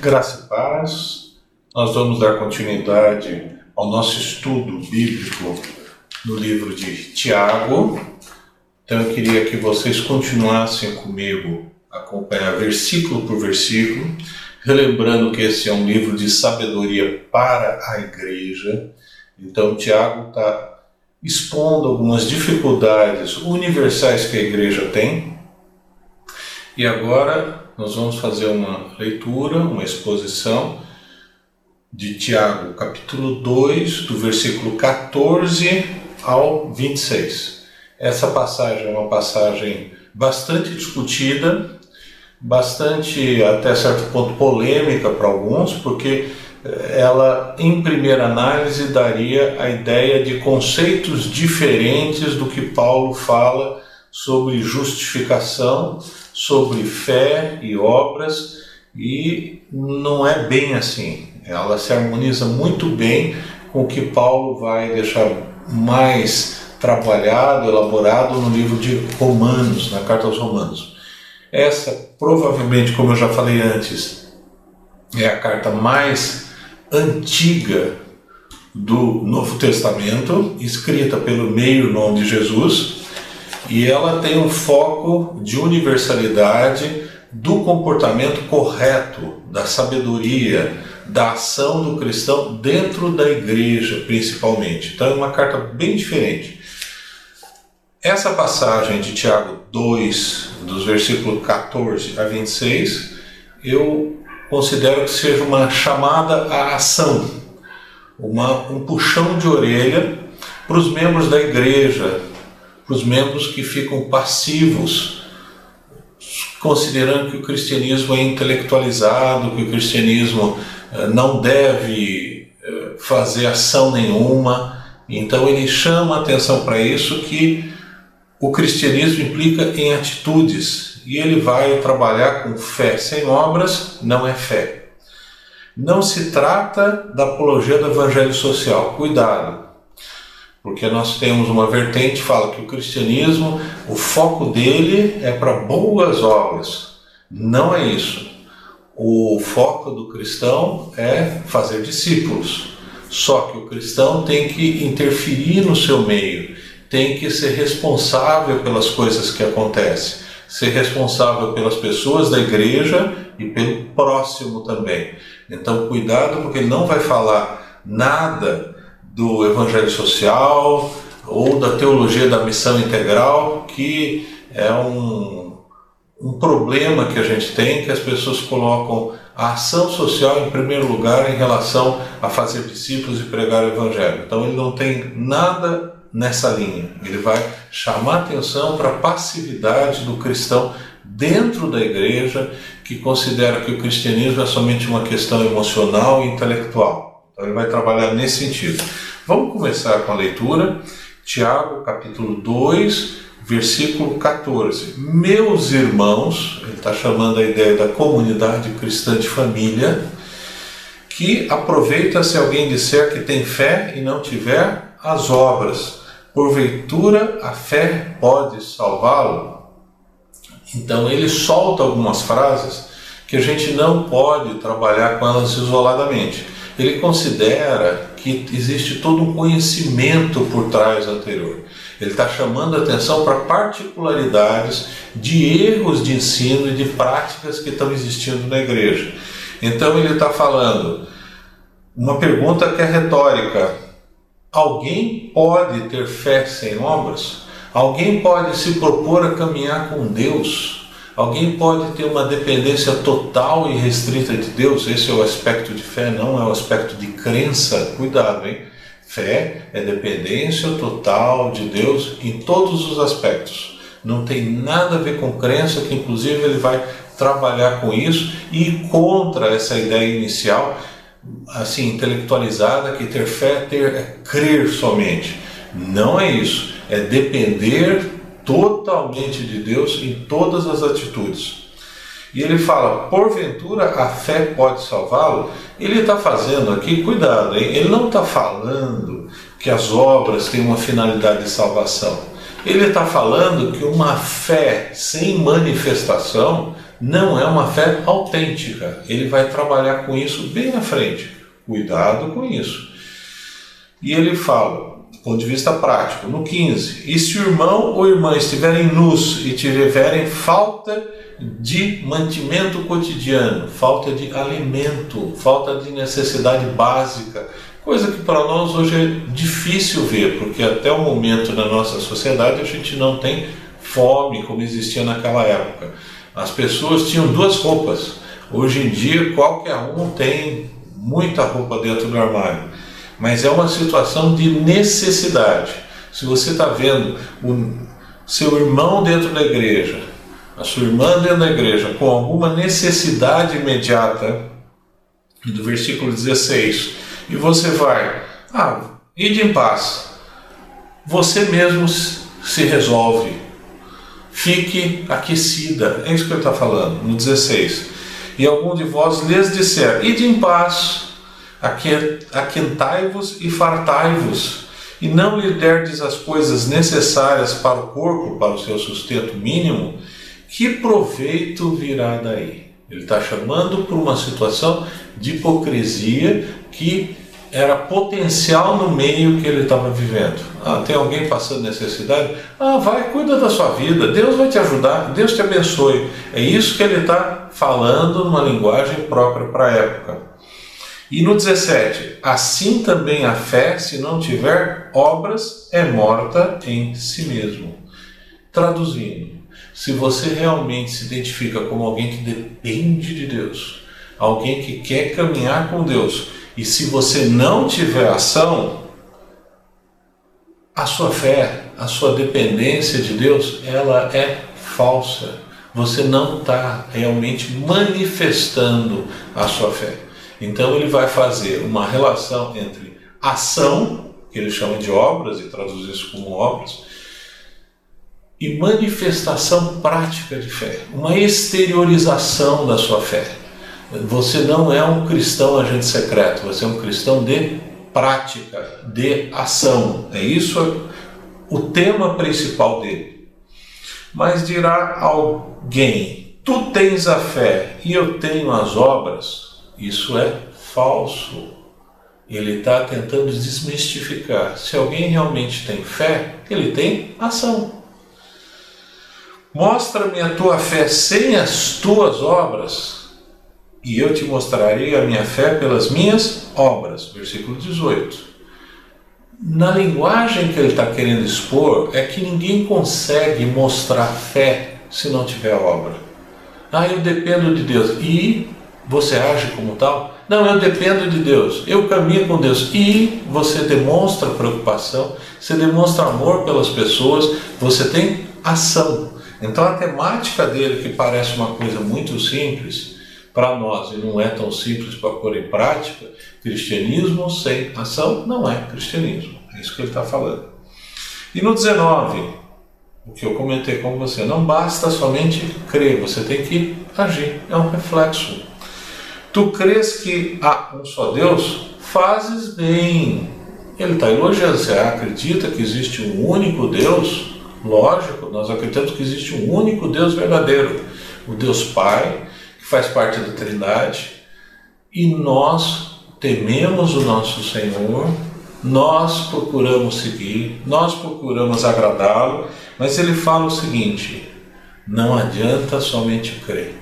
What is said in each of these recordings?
Graça e paz. Nós vamos dar continuidade ao nosso estudo bíblico no livro de Tiago. Então eu queria que vocês continuassem comigo acompanhar versículo por versículo, relembrando que esse é um livro de sabedoria para a igreja. Então Tiago está expondo algumas dificuldades universais que a igreja tem. E agora nós vamos fazer uma leitura, uma exposição de Tiago, capítulo 2, do versículo 14 ao 26. Essa passagem é uma passagem bastante discutida, bastante até certo ponto polêmica para alguns, porque eh, ela, em primeira análise, daria a ideia de conceitos diferentes do que Paulo fala sobre justificação sobre fé e obras e não é bem assim. Ela se harmoniza muito bem com o que Paulo vai deixar mais trabalhado, elaborado no livro de Romanos, na carta aos Romanos. Essa, provavelmente, como eu já falei antes, é a carta mais antiga do Novo Testamento, escrita pelo meio-nome de Jesus, e ela tem um foco de universalidade do comportamento correto, da sabedoria, da ação do cristão dentro da igreja, principalmente. Então é uma carta bem diferente. Essa passagem de Tiago 2, dos versículos 14 a 26, eu considero que seja uma chamada à ação, uma, um puxão de orelha para os membros da igreja, para os membros que ficam passivos, considerando que o cristianismo é intelectualizado, que o cristianismo eh, não deve eh, fazer ação nenhuma. Então ele chama a atenção para isso que o cristianismo implica em atitudes e ele vai trabalhar com fé sem obras, não é fé. Não se trata da apologia do evangelho social, cuidado. Porque nós temos uma vertente que fala que o cristianismo, o foco dele é para boas obras. Não é isso. O foco do cristão é fazer discípulos. Só que o cristão tem que interferir no seu meio, tem que ser responsável pelas coisas que acontecem, ser responsável pelas pessoas da igreja e pelo próximo também. Então, cuidado, porque ele não vai falar nada do evangelho social ou da teologia da missão integral, que é um, um problema que a gente tem, que as pessoas colocam a ação social em primeiro lugar em relação a fazer discípulos e pregar o evangelho. Então ele não tem nada nessa linha. Ele vai chamar atenção para a passividade do cristão dentro da igreja que considera que o cristianismo é somente uma questão emocional e intelectual. Então ele vai trabalhar nesse sentido. Vamos começar com a leitura. Tiago, capítulo 2, versículo 14. Meus irmãos, ele está chamando a ideia da comunidade cristã de família, que aproveita se alguém disser que tem fé e não tiver as obras. Porventura a fé pode salvá-lo? Então ele solta algumas frases que a gente não pode trabalhar com elas isoladamente ele considera que existe todo um conhecimento por trás anterior. Ele está chamando a atenção para particularidades de erros de ensino e de práticas que estão existindo na igreja. Então ele está falando uma pergunta que é retórica: alguém pode ter fé sem obras? Alguém pode se propor a caminhar com Deus? Alguém pode ter uma dependência total e restrita de Deus? Esse é o aspecto de fé, não é o aspecto de crença. Cuidado, hein? Fé é dependência total de Deus em todos os aspectos. Não tem nada a ver com crença, que inclusive ele vai trabalhar com isso e contra essa ideia inicial, assim, intelectualizada, que ter fé é ter é crer somente. Não é isso. É depender totalmente de Deus em todas as atitudes. E ele fala, porventura a fé pode salvá-lo? Ele está fazendo aqui, cuidado, hein? ele não está falando que as obras têm uma finalidade de salvação. Ele está falando que uma fé sem manifestação não é uma fé autêntica. Ele vai trabalhar com isso bem na frente. Cuidado com isso. E ele fala, ponto de vista prático, no 15: E se o irmão ou irmã estiverem nus e tiverem falta de mantimento cotidiano, falta de alimento, falta de necessidade básica, coisa que para nós hoje é difícil ver, porque até o momento na nossa sociedade a gente não tem fome como existia naquela época. As pessoas tinham duas roupas. Hoje em dia qualquer um tem muita roupa dentro do armário, mas é uma situação de necessidade. Se você está vendo o seu irmão dentro da igreja, a sua irmã dentro da igreja com alguma necessidade imediata, do versículo 16, e você vai, ah, ide em paz, você mesmo se resolve, fique aquecida, é isso que ele está falando, no 16. E algum de vós lhes disser, ide em paz, aquentai-vos e fartai-vos, e não lhe derdes as coisas necessárias para o corpo, para o seu sustento mínimo, que proveito virá daí? Ele está chamando por uma situação de hipocrisia que era potencial no meio que ele estava vivendo. Ah, tem alguém passando necessidade? Ah, vai, cuida da sua vida, Deus vai te ajudar, Deus te abençoe. É isso que ele está falando numa linguagem própria para a época. E no 17, assim também a fé, se não tiver obras, é morta em si mesmo. Traduzindo, se você realmente se identifica como alguém que depende de Deus, alguém que quer caminhar com Deus, e se você não tiver ação, a sua fé, a sua dependência de Deus, ela é falsa. Você não está realmente manifestando a sua fé. Então ele vai fazer uma relação entre ação, que ele chama de obras, e traduz isso como obras, e manifestação prática de fé, uma exteriorização da sua fé. Você não é um cristão agente secreto, você é um cristão de prática, de ação. É isso o tema principal dele. Mas dirá alguém: Tu tens a fé e eu tenho as obras. Isso é falso. Ele está tentando desmistificar. Se alguém realmente tem fé, ele tem ação. Mostra-me a tua fé sem as tuas obras, e eu te mostrarei a minha fé pelas minhas obras. Versículo 18. Na linguagem que ele está querendo expor, é que ninguém consegue mostrar fé se não tiver obra. Ah, eu dependo de Deus. E você age como tal? Não, eu dependo de Deus. Eu caminho com Deus. E você demonstra preocupação, você demonstra amor pelas pessoas, você tem ação. Então a temática dele, que parece uma coisa muito simples, para nós e não é tão simples para pôr em prática, cristianismo sem ação não é cristianismo. É isso que ele está falando. E no 19, o que eu comentei com você, não basta somente crer, você tem que agir, é um reflexo. Tu crês que há um só Deus? Fazes bem. Ele está elogiando, você acredita que existe um único Deus? Lógico, nós acreditamos que existe um único Deus verdadeiro, o Deus Pai, que faz parte da Trindade, e nós tememos o nosso Senhor, nós procuramos seguir, nós procuramos agradá-lo, mas ele fala o seguinte: não adianta somente crer,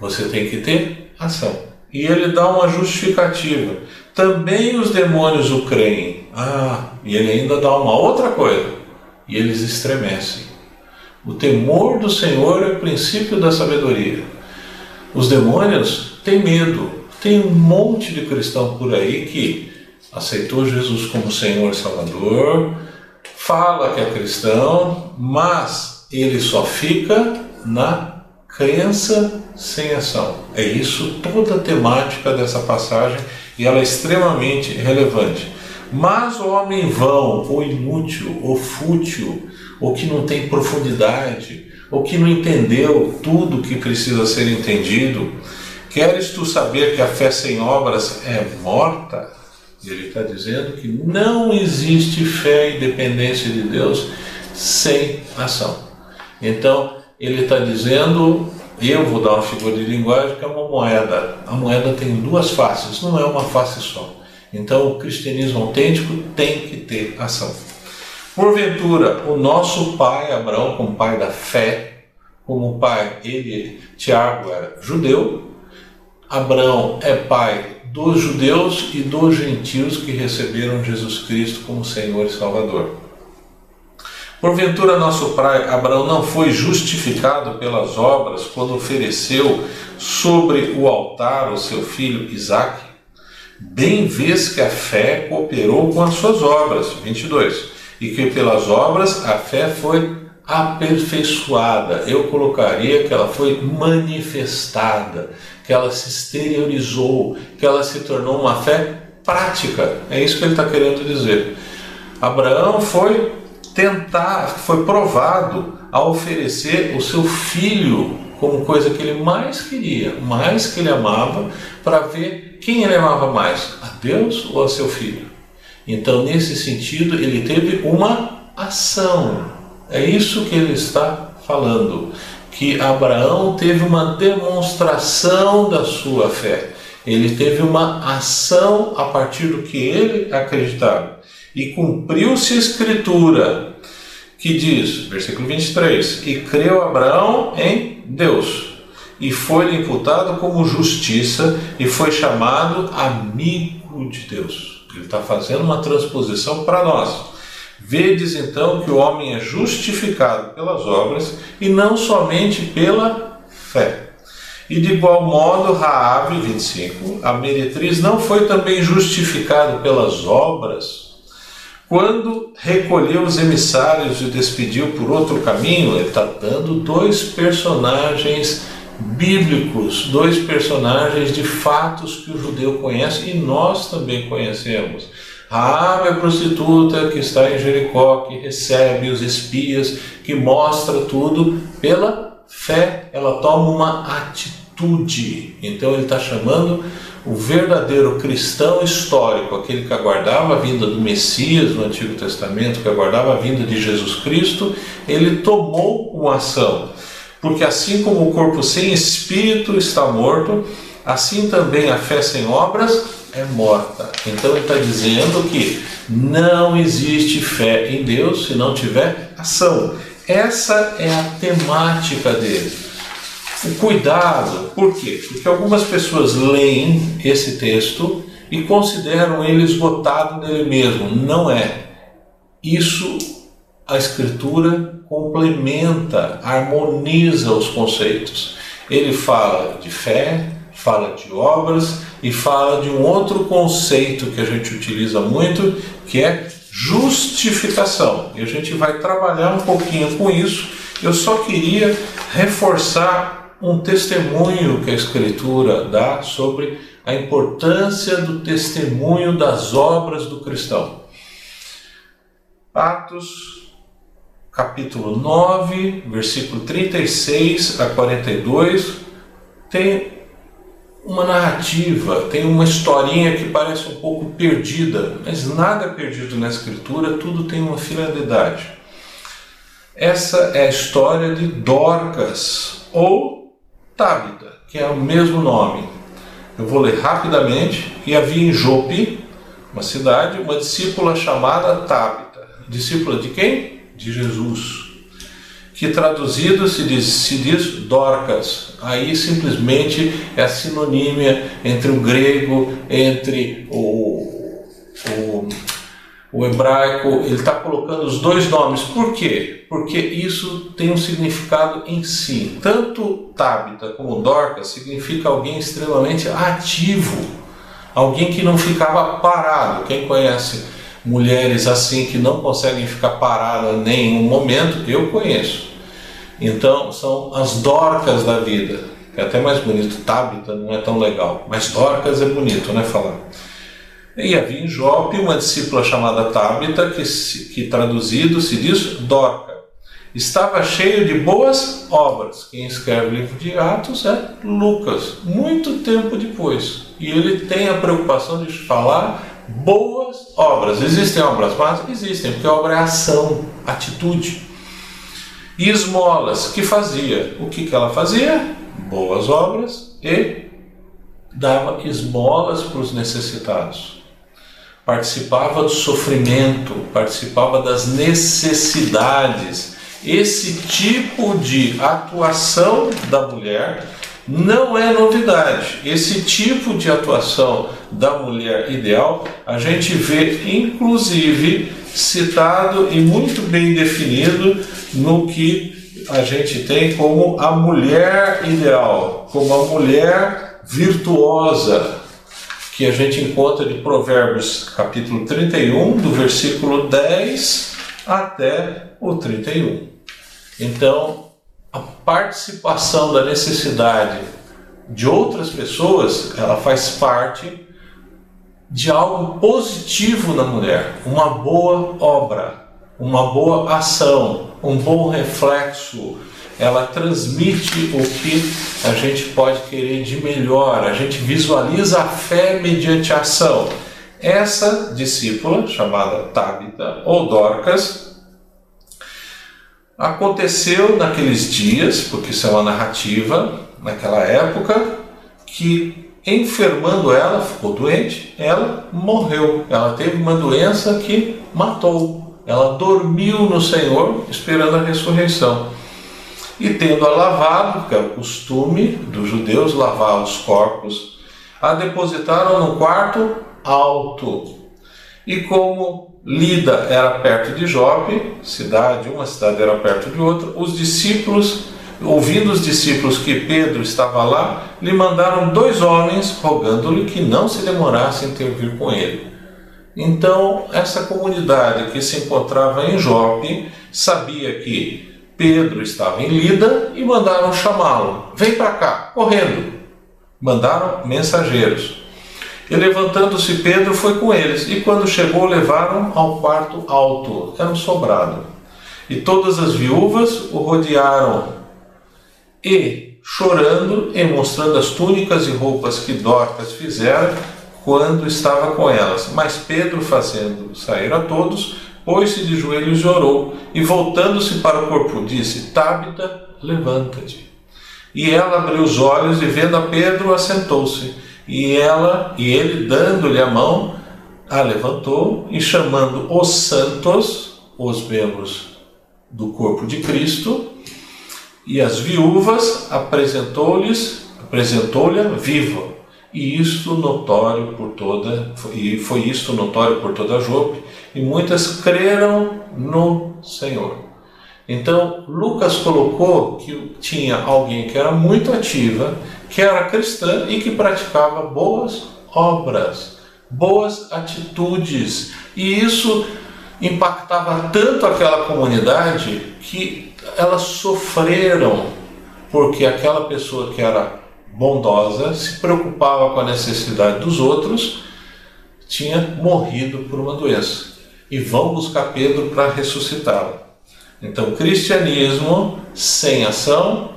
você tem que ter ação. E ele dá uma justificativa. Também os demônios o creem. Ah, e ele ainda dá uma outra coisa e eles estremecem. O temor do Senhor é o princípio da sabedoria. Os demônios têm medo. Tem um monte de cristão por aí que aceitou Jesus como Senhor e Salvador, fala que é cristão, mas ele só fica na crença sem ação. É isso toda a temática dessa passagem e ela é extremamente relevante. Mas o homem vão, ou inútil, ou fútil, ou que não tem profundidade, ou que não entendeu tudo que precisa ser entendido, queres tu saber que a fé sem obras é morta? Ele está dizendo que não existe fé e dependência de Deus sem ação. Então, ele está dizendo eu vou dar uma figura de linguagem que é uma moeda. A moeda tem duas faces, não é uma face só. Então o cristianismo autêntico tem que ter ação. Porventura, o nosso pai Abraão, como pai da fé, como pai, ele, Tiago, era judeu, Abraão é pai dos judeus e dos gentios que receberam Jesus Cristo como Senhor e Salvador. Porventura, nosso pai Abraão não foi justificado pelas obras quando ofereceu sobre o altar o seu filho Isaque? Bem vês que a fé cooperou com as suas obras. 22. E que pelas obras a fé foi aperfeiçoada. Eu colocaria que ela foi manifestada, que ela se exteriorizou, que ela se tornou uma fé prática. É isso que ele está querendo dizer. Abraão foi tentar, foi provado a oferecer o seu filho como coisa que ele mais queria, mais que ele amava, para ver quem ele amava mais, a Deus ou a seu filho. Então, nesse sentido, ele teve uma ação. É isso que ele está falando, que Abraão teve uma demonstração da sua fé. Ele teve uma ação a partir do que ele acreditava. E cumpriu-se a escritura que diz, versículo 23, e creu Abraão em Deus, e foi-lhe imputado como justiça, e foi chamado amigo de Deus. Ele está fazendo uma transposição para nós. Vedes então que o homem é justificado pelas obras e não somente pela fé. E de igual modo, Raabe, 25, a meretriz não foi também justificado pelas obras, quando recolheu os emissários e despediu por outro caminho, ele está dando dois personagens bíblicos, dois personagens de fatos que o judeu conhece e nós também conhecemos. A prostituta que está em Jericó, que recebe os espias, que mostra tudo pela fé, ela toma uma atitude. Então ele está chamando o verdadeiro cristão histórico, aquele que aguardava a vinda do Messias no Antigo Testamento, que aguardava a vinda de Jesus Cristo, ele tomou uma ação. Porque assim como o corpo sem espírito está morto, assim também a fé sem obras é morta. Então ele está dizendo que não existe fé em Deus se não tiver ação. Essa é a temática dele o cuidado. Por quê? Porque algumas pessoas leem esse texto e consideram ele esgotado nele mesmo. Não é. Isso a Escritura complementa, harmoniza os conceitos. Ele fala de fé, fala de obras e fala de um outro conceito que a gente utiliza muito, que é justificação. E a gente vai trabalhar um pouquinho com isso. Eu só queria reforçar um testemunho que a Escritura dá sobre a importância do testemunho das obras do cristão. Atos, capítulo 9, versículo 36 a 42, tem uma narrativa, tem uma historinha que parece um pouco perdida, mas nada é perdido na Escritura, tudo tem uma finalidade. Essa é a história de Dorcas, ou Tábita, que é o mesmo nome. Eu vou ler rapidamente. E havia em Jope, uma cidade, uma discípula chamada Tábita. Discípula de quem? De Jesus. Que traduzido se diz, se diz Dorcas. Aí simplesmente é a sinonímia entre o grego, entre o, o o hebraico ele está colocando os dois nomes. Por quê? Porque isso tem um significado em si. Tanto Tabita como Dorcas significa alguém extremamente ativo, alguém que não ficava parado. Quem conhece mulheres assim que não conseguem ficar paradas em nenhum momento, eu conheço. Então são as Dorcas da vida. É até mais bonito. Tabita não é tão legal, mas Dorcas é bonito, né? Falar. E havia em Jope uma discípula chamada Tabita, que, que traduzido se diz Dorca. Estava cheio de boas obras. Quem escreve o livro de Atos é Lucas, muito tempo depois. E ele tem a preocupação de falar boas obras. Existem obras más? Existem, porque obra é ação, atitude. E esmolas, que fazia? O que, que ela fazia? boas obras e dava esmolas para os necessitados. Participava do sofrimento, participava das necessidades. Esse tipo de atuação da mulher não é novidade. Esse tipo de atuação da mulher ideal a gente vê inclusive citado e muito bem definido no que a gente tem como a mulher ideal, como a mulher virtuosa, que a gente encontra de Provérbios capítulo 31, do versículo 10 até o 31. Então, a participação da necessidade de outras pessoas, ela faz parte de algo positivo na mulher, uma boa obra, uma boa ação, um bom reflexo. Ela transmite o que a gente pode querer de melhor, a gente visualiza a fé mediante a ação. Essa discípula, chamada Tabita ou Dorcas, aconteceu naqueles dias, porque isso é uma narrativa, naquela época, que enfermando ela, ficou doente, ela morreu. Ela teve uma doença que matou. Ela dormiu no Senhor esperando a ressurreição. E tendo-a lavado, que é o costume dos judeus lavar os corpos, a depositaram num quarto alto. E como Lida era perto de Jope, cidade, uma cidade era perto de outra, os discípulos ouvindo os discípulos que Pedro estava lá, lhe mandaram dois homens rogando-lhe que não se demorasse em ter vir com ele. Então, essa comunidade que se encontrava em Jope sabia que Pedro estava em Lida e mandaram chamá-lo. Vem para cá, correndo. Mandaram mensageiros. E levantando-se Pedro foi com eles, e quando chegou, levaram ao quarto alto, era um sobrado. E todas as viúvas o rodearam e chorando e mostrando as túnicas e roupas que Dorcas fizera quando estava com elas. Mas Pedro, fazendo sair a todos, pôs-se de joelhos e orou, e voltando-se para o corpo, disse: Tábita, levanta-te. E ela abriu os olhos e vendo a Pedro, assentou-se. E ela e ele dando-lhe a mão, a levantou e chamando os santos, os membros do corpo de Cristo, e as viúvas apresentou-lhes, apresentou-lhe viva. E isto notório por toda, e foi isto notório por toda Jope, e muitas creram no Senhor. Então, Lucas colocou que tinha alguém que era muito ativa, que era cristã e que praticava boas obras, boas atitudes. E isso impactava tanto aquela comunidade que elas sofreram porque aquela pessoa que era bondosa, se preocupava com a necessidade dos outros, tinha morrido por uma doença. E vão buscar Pedro para ressuscitá-lo. Então, cristianismo sem ação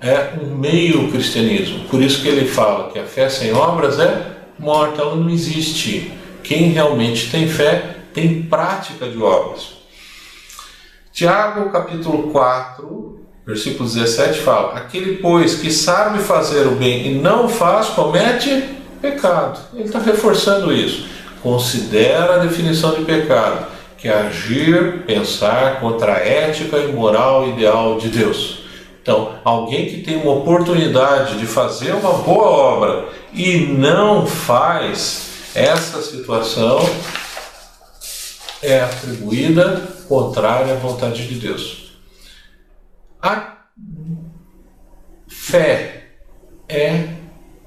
é um meio cristianismo. Por isso que ele fala que a fé sem obras é morta, ela não existe. Quem realmente tem fé tem prática de obras. Tiago, capítulo 4, versículo 17 fala: Aquele, pois, que sabe fazer o bem e não faz, comete pecado. Ele está reforçando isso. Considera a definição de pecado, que é agir, pensar contra a ética e moral ideal de Deus. Então, alguém que tem uma oportunidade de fazer uma boa obra e não faz, essa situação é atribuída contrária à vontade de Deus. A fé é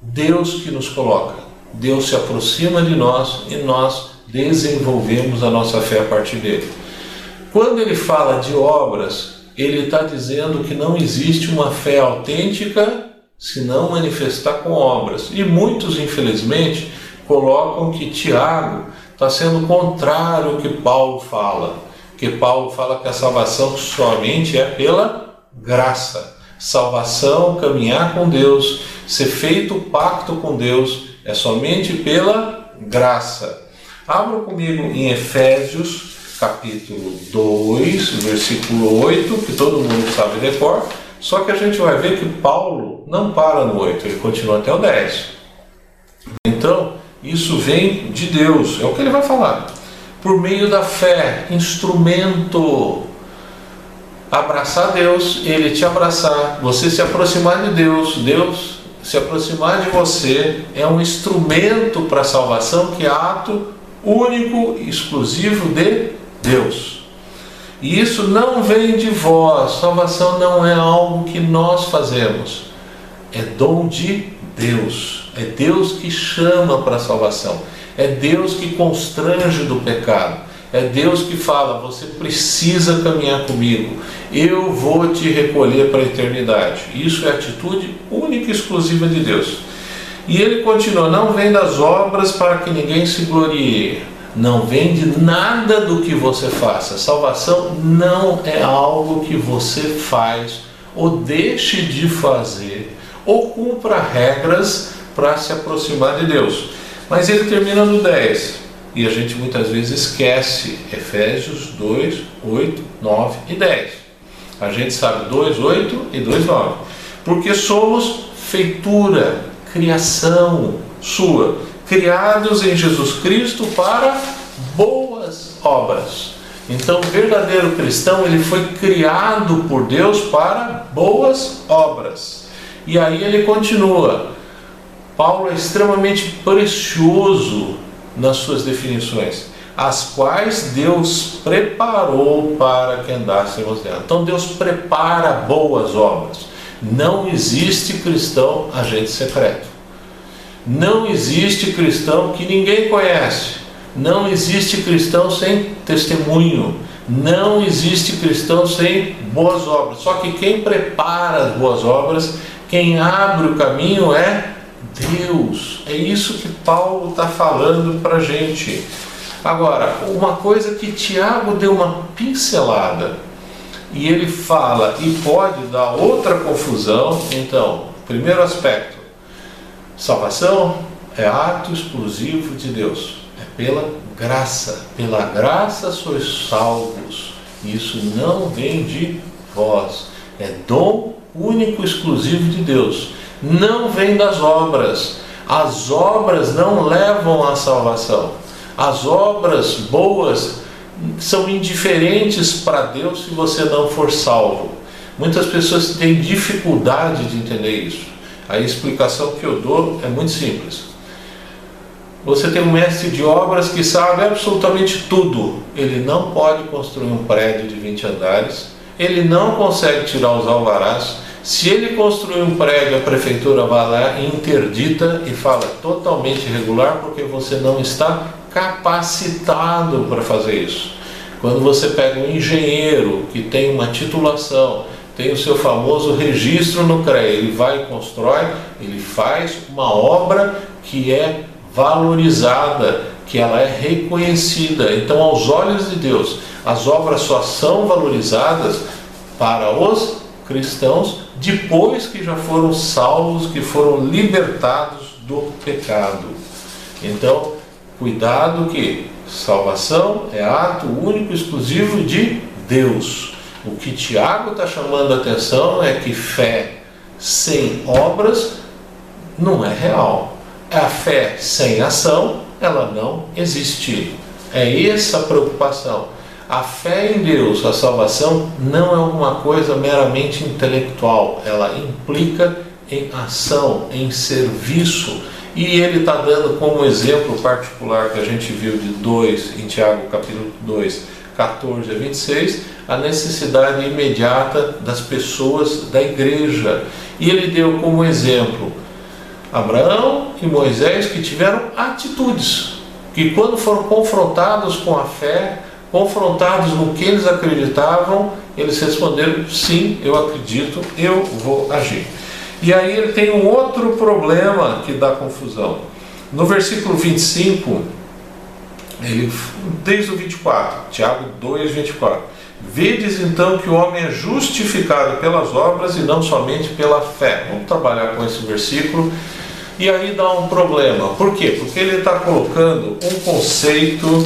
Deus que nos coloca. Deus se aproxima de nós e nós desenvolvemos a nossa fé a partir dele. Quando ele fala de obras, ele está dizendo que não existe uma fé autêntica se não manifestar com obras. E muitos, infelizmente, colocam que Tiago está sendo contrário ao que Paulo fala. Que Paulo fala que a salvação somente é pela graça. Salvação, caminhar com Deus, ser feito pacto com Deus, é somente pela graça. Abra comigo em Efésios, capítulo 2, versículo 8, que todo mundo sabe decor, Só que a gente vai ver que Paulo não para no 8, ele continua até o 10. Então, isso vem de Deus, é o que ele vai falar. Por meio da fé, instrumento. Abraçar Deus, Ele te abraçar, você se aproximar de Deus, Deus se aproximar de você é um instrumento para a salvação que é ato único exclusivo de Deus. E isso não vem de vós, salvação não é algo que nós fazemos, é dom de Deus. É Deus que chama para a salvação, é Deus que constrange do pecado, é Deus que fala: você precisa caminhar comigo, eu vou te recolher para a eternidade. Isso é atitude única e exclusiva de Deus. E ele continua: não vem das obras para que ninguém se glorie não vem de nada do que você faça. Salvação não é algo que você faz ou deixe de fazer ou cumpra regras para se aproximar de Deus. Mas ele termina no 10 e a gente muitas vezes esquece Efésios 2, 8, 9 e 10. A gente sabe 2, 8 e 2, 9. Porque somos feitura, criação sua criados em Jesus Cristo para boas obras. Então, o verdadeiro cristão, ele foi criado por Deus para boas obras. E aí ele continua. Paulo é extremamente precioso nas suas definições, as quais Deus preparou para que andássemos nela. Então Deus prepara boas obras. Não existe cristão agente secreto. Não existe cristão que ninguém conhece. Não existe cristão sem testemunho. Não existe cristão sem boas obras. Só que quem prepara as boas obras, quem abre o caminho é Deus. É isso que Paulo está falando para a gente. Agora, uma coisa que Tiago deu uma pincelada e ele fala e pode dar outra confusão. Então, primeiro aspecto: Salvação é ato exclusivo de Deus, é pela graça. Pela graça sois salvos. Isso não vem de vós, é dom único exclusivo de Deus. Não vem das obras. As obras não levam à salvação. As obras boas são indiferentes para Deus se você não for salvo. Muitas pessoas têm dificuldade de entender isso. A explicação que eu dou é muito simples. Você tem um mestre de obras que sabe absolutamente tudo. Ele não pode construir um prédio de 20 andares, ele não consegue tirar os alvarás. Se ele construir um prédio, a prefeitura vai lá interdita e fala totalmente irregular porque você não está capacitado para fazer isso. Quando você pega um engenheiro que tem uma titulação, tem o seu famoso registro no CREA. Ele vai e constrói, ele faz uma obra que é valorizada, que ela é reconhecida. Então, aos olhos de Deus, as obras só são valorizadas para os cristãos depois que já foram salvos, que foram libertados do pecado. Então, cuidado que salvação é ato único e exclusivo de Deus. O que Tiago está chamando a atenção é que fé sem obras não é real. A fé sem ação, ela não existe. É essa a preocupação. A fé em Deus, a salvação, não é alguma coisa meramente intelectual, ela implica em ação, em serviço. E ele está dando como exemplo particular que a gente viu de 2, em Tiago capítulo 2, 14 a 26, a necessidade imediata das pessoas da igreja. E ele deu como exemplo Abraão e Moisés que tiveram atitudes, que quando foram confrontados com a fé, confrontados no que eles acreditavam, eles responderam: sim, eu acredito, eu vou agir. E aí ele tem um outro problema que dá confusão. No versículo 25, ele, desde o 24, Tiago 2, 24. Vedes então que o homem é justificado pelas obras e não somente pela fé. Vamos trabalhar com esse versículo. E aí dá um problema. Por quê? Porque ele está colocando um conceito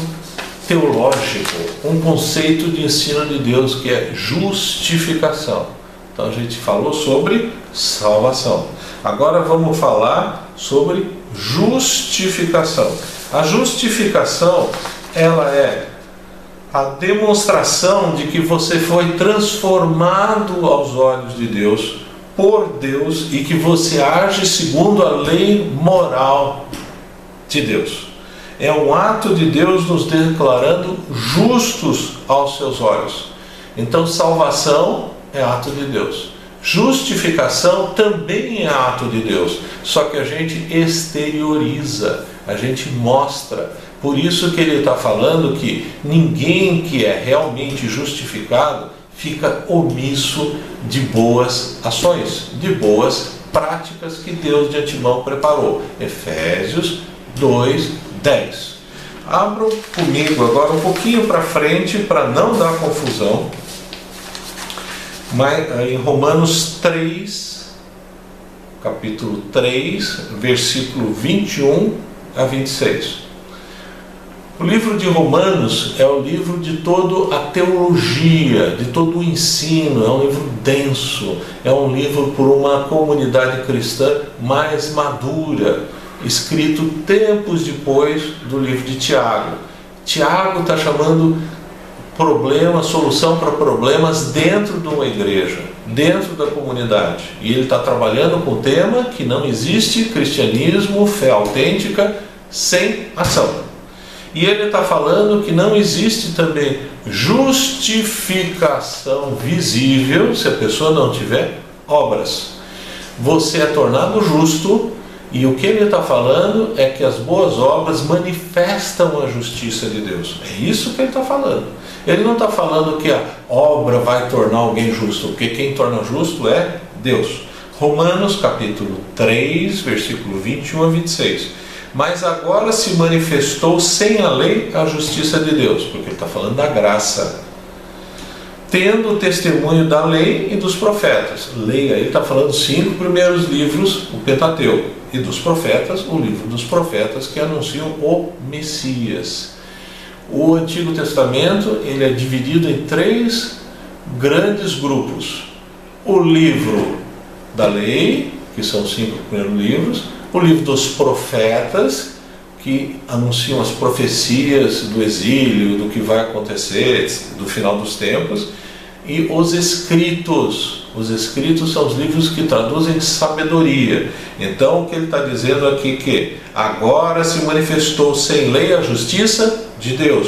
teológico, um conceito de ensino de Deus que é justificação. Então a gente falou sobre salvação. Agora vamos falar sobre justificação. A justificação, ela é a demonstração de que você foi transformado aos olhos de Deus, por Deus, e que você age segundo a lei moral de Deus. É um ato de Deus nos declarando justos aos seus olhos. Então, salvação é ato de Deus. Justificação também é ato de Deus, só que a gente exterioriza, a gente mostra. Por isso que ele está falando que ninguém que é realmente justificado fica omisso de boas ações, de boas práticas que Deus de antemão preparou. Efésios 2, 10. Abram comigo agora um pouquinho para frente para não dar confusão. Eh, em Romanos 3, capítulo 3, versículo 21 a 26. O livro de Romanos é o livro de toda a teologia, de todo o ensino, é um livro denso, é um livro por uma comunidade cristã mais madura, escrito tempos depois do livro de Tiago. Tiago está chamando problema, solução para problemas dentro de uma igreja, dentro da comunidade. E ele está trabalhando com o tema que não existe cristianismo, fé autêntica, sem ação. E ele está falando que não existe também justificação visível se a pessoa não tiver obras. Você é tornado justo e o que ele está falando é que as boas obras manifestam a justiça de Deus. É isso que ele está falando. Ele não está falando que a obra vai tornar alguém justo, porque quem torna justo é Deus. Romanos capítulo 3, versículo 21 a 26. Mas agora se manifestou sem a lei a justiça de Deus, porque ele está falando da graça tendo o testemunho da lei e dos profetas. Leia, ele está falando cinco primeiros livros, o Pentateuco, e dos profetas, o livro dos profetas que anunciam o Messias. O Antigo Testamento ele é dividido em três grandes grupos: o livro da lei, que são os cinco primeiros livros, o livro dos profetas, que anunciam as profecias do exílio, do que vai acontecer, do final dos tempos, e os escritos. Os escritos são os livros que traduzem sabedoria. Então, o que ele está dizendo aqui que agora se manifestou sem lei a justiça de Deus,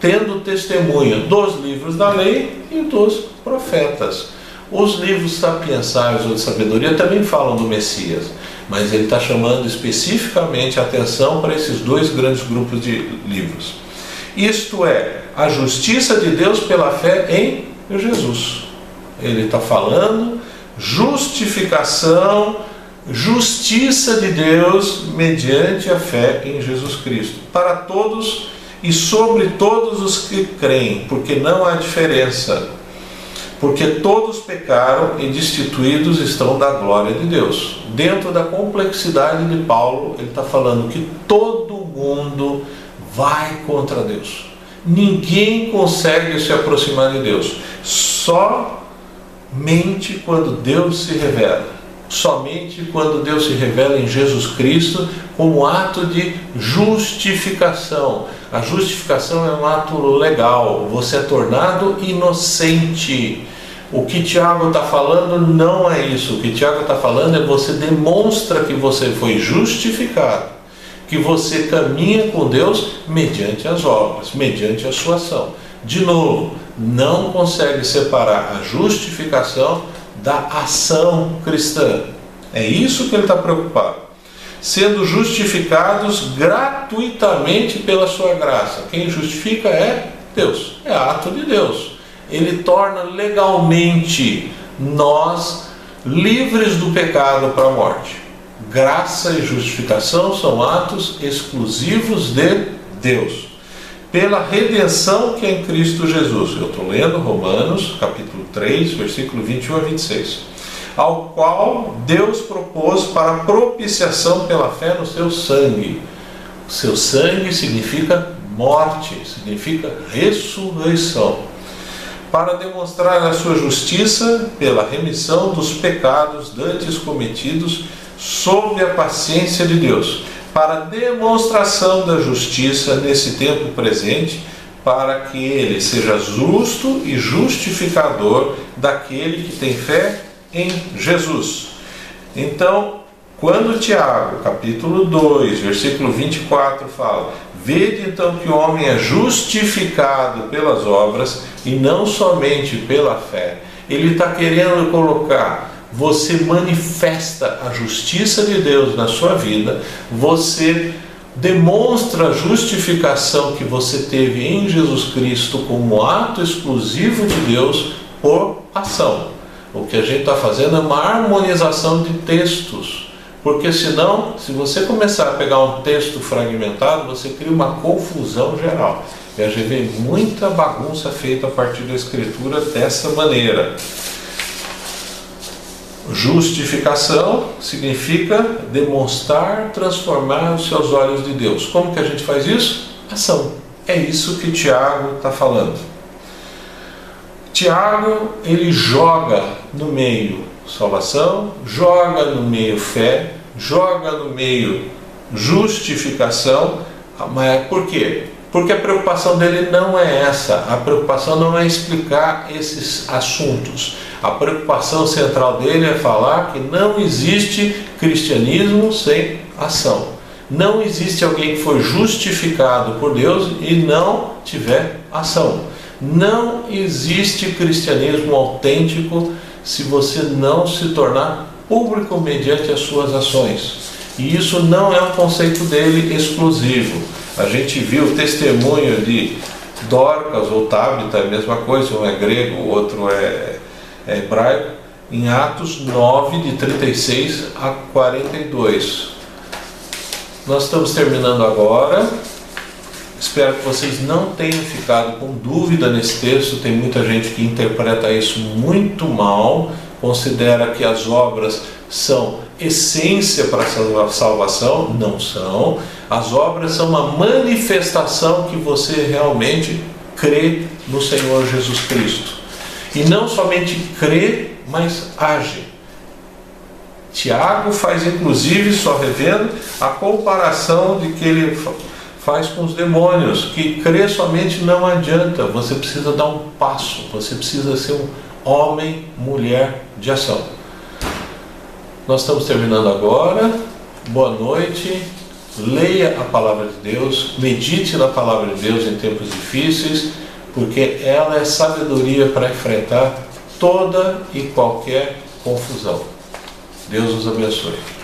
tendo testemunho dos livros da lei e dos profetas. Os livros sapiensais ou de sabedoria também falam do Messias, mas ele está chamando especificamente a atenção para esses dois grandes grupos de livros. Isto é, a justiça de Deus pela fé em Jesus. Ele está falando justificação, justiça de Deus mediante a fé em Jesus Cristo. Para todos e sobre todos os que creem, porque não há diferença porque todos pecaram e destituídos estão da glória de Deus. Dentro da complexidade de Paulo, ele está falando que todo mundo vai contra Deus. Ninguém consegue se aproximar de Deus. Somente quando Deus se revela. Somente quando Deus se revela em Jesus Cristo como ato de justificação. A justificação é um ato legal, você é tornado inocente. O que Tiago está falando não é isso. O que Tiago está falando é você demonstra que você foi justificado, que você caminha com Deus mediante as obras, mediante a sua ação. De novo, não consegue separar a justificação da ação cristã. É isso que ele está preocupado sendo justificados gratuitamente pela sua graça. Quem justifica é Deus, é ato de Deus. Ele torna legalmente nós livres do pecado para a morte. Graça e justificação são atos exclusivos de Deus. Pela redenção que é em Cristo Jesus. Eu estou lendo Romanos, capítulo 3, versículo 21 a 26 ao qual Deus propôs para propiciação pela fé no seu sangue. O seu sangue significa morte, significa ressurreição. para demonstrar a sua justiça pela remissão dos pecados dantes cometidos sob a paciência de Deus, para demonstração da justiça nesse tempo presente, para que ele seja justo e justificador daquele que tem fé em Jesus. Então, quando Tiago, capítulo 2, versículo 24, fala: Vede então que o homem é justificado pelas obras e não somente pela fé. Ele está querendo colocar você manifesta a justiça de Deus na sua vida, você demonstra a justificação que você teve em Jesus Cristo como ato exclusivo de Deus por ação. O que a gente está fazendo é uma harmonização de textos, porque senão, se você começar a pegar um texto fragmentado, você cria uma confusão geral. E a gente vê muita bagunça feita a partir da Escritura dessa maneira. Justificação significa demonstrar, transformar os seus olhos de Deus. Como que a gente faz isso? Ação. É isso que Tiago está falando. Tiago ele joga no meio salvação, joga no meio fé, joga no meio justificação. Mas por quê? Porque a preocupação dele não é essa. A preocupação não é explicar esses assuntos. A preocupação central dele é falar que não existe cristianismo sem ação. Não existe alguém que foi justificado por Deus e não tiver ação. Não existe cristianismo autêntico se você não se tornar público mediante as suas ações. E isso não é um conceito dele exclusivo. A gente viu o testemunho de Dorcas ou Tabita, é a mesma coisa, um é grego, o outro é, é hebraico, em Atos 9, de 36 a 42. Nós estamos terminando agora. Espero que vocês não tenham ficado com dúvida nesse texto. Tem muita gente que interpreta isso muito mal, considera que as obras são essência para a salvação. Não são. As obras são uma manifestação que você realmente crê no Senhor Jesus Cristo. E não somente crê, mas age. Tiago faz inclusive, só revendo, a comparação de que ele faz com os demônios, que crer somente não adianta, você precisa dar um passo, você precisa ser um homem, mulher de ação. Nós estamos terminando agora. Boa noite leia a palavra de Deus, medite na palavra de Deus em tempos difíceis, porque ela é sabedoria para enfrentar toda e qualquer confusão. Deus os abençoe.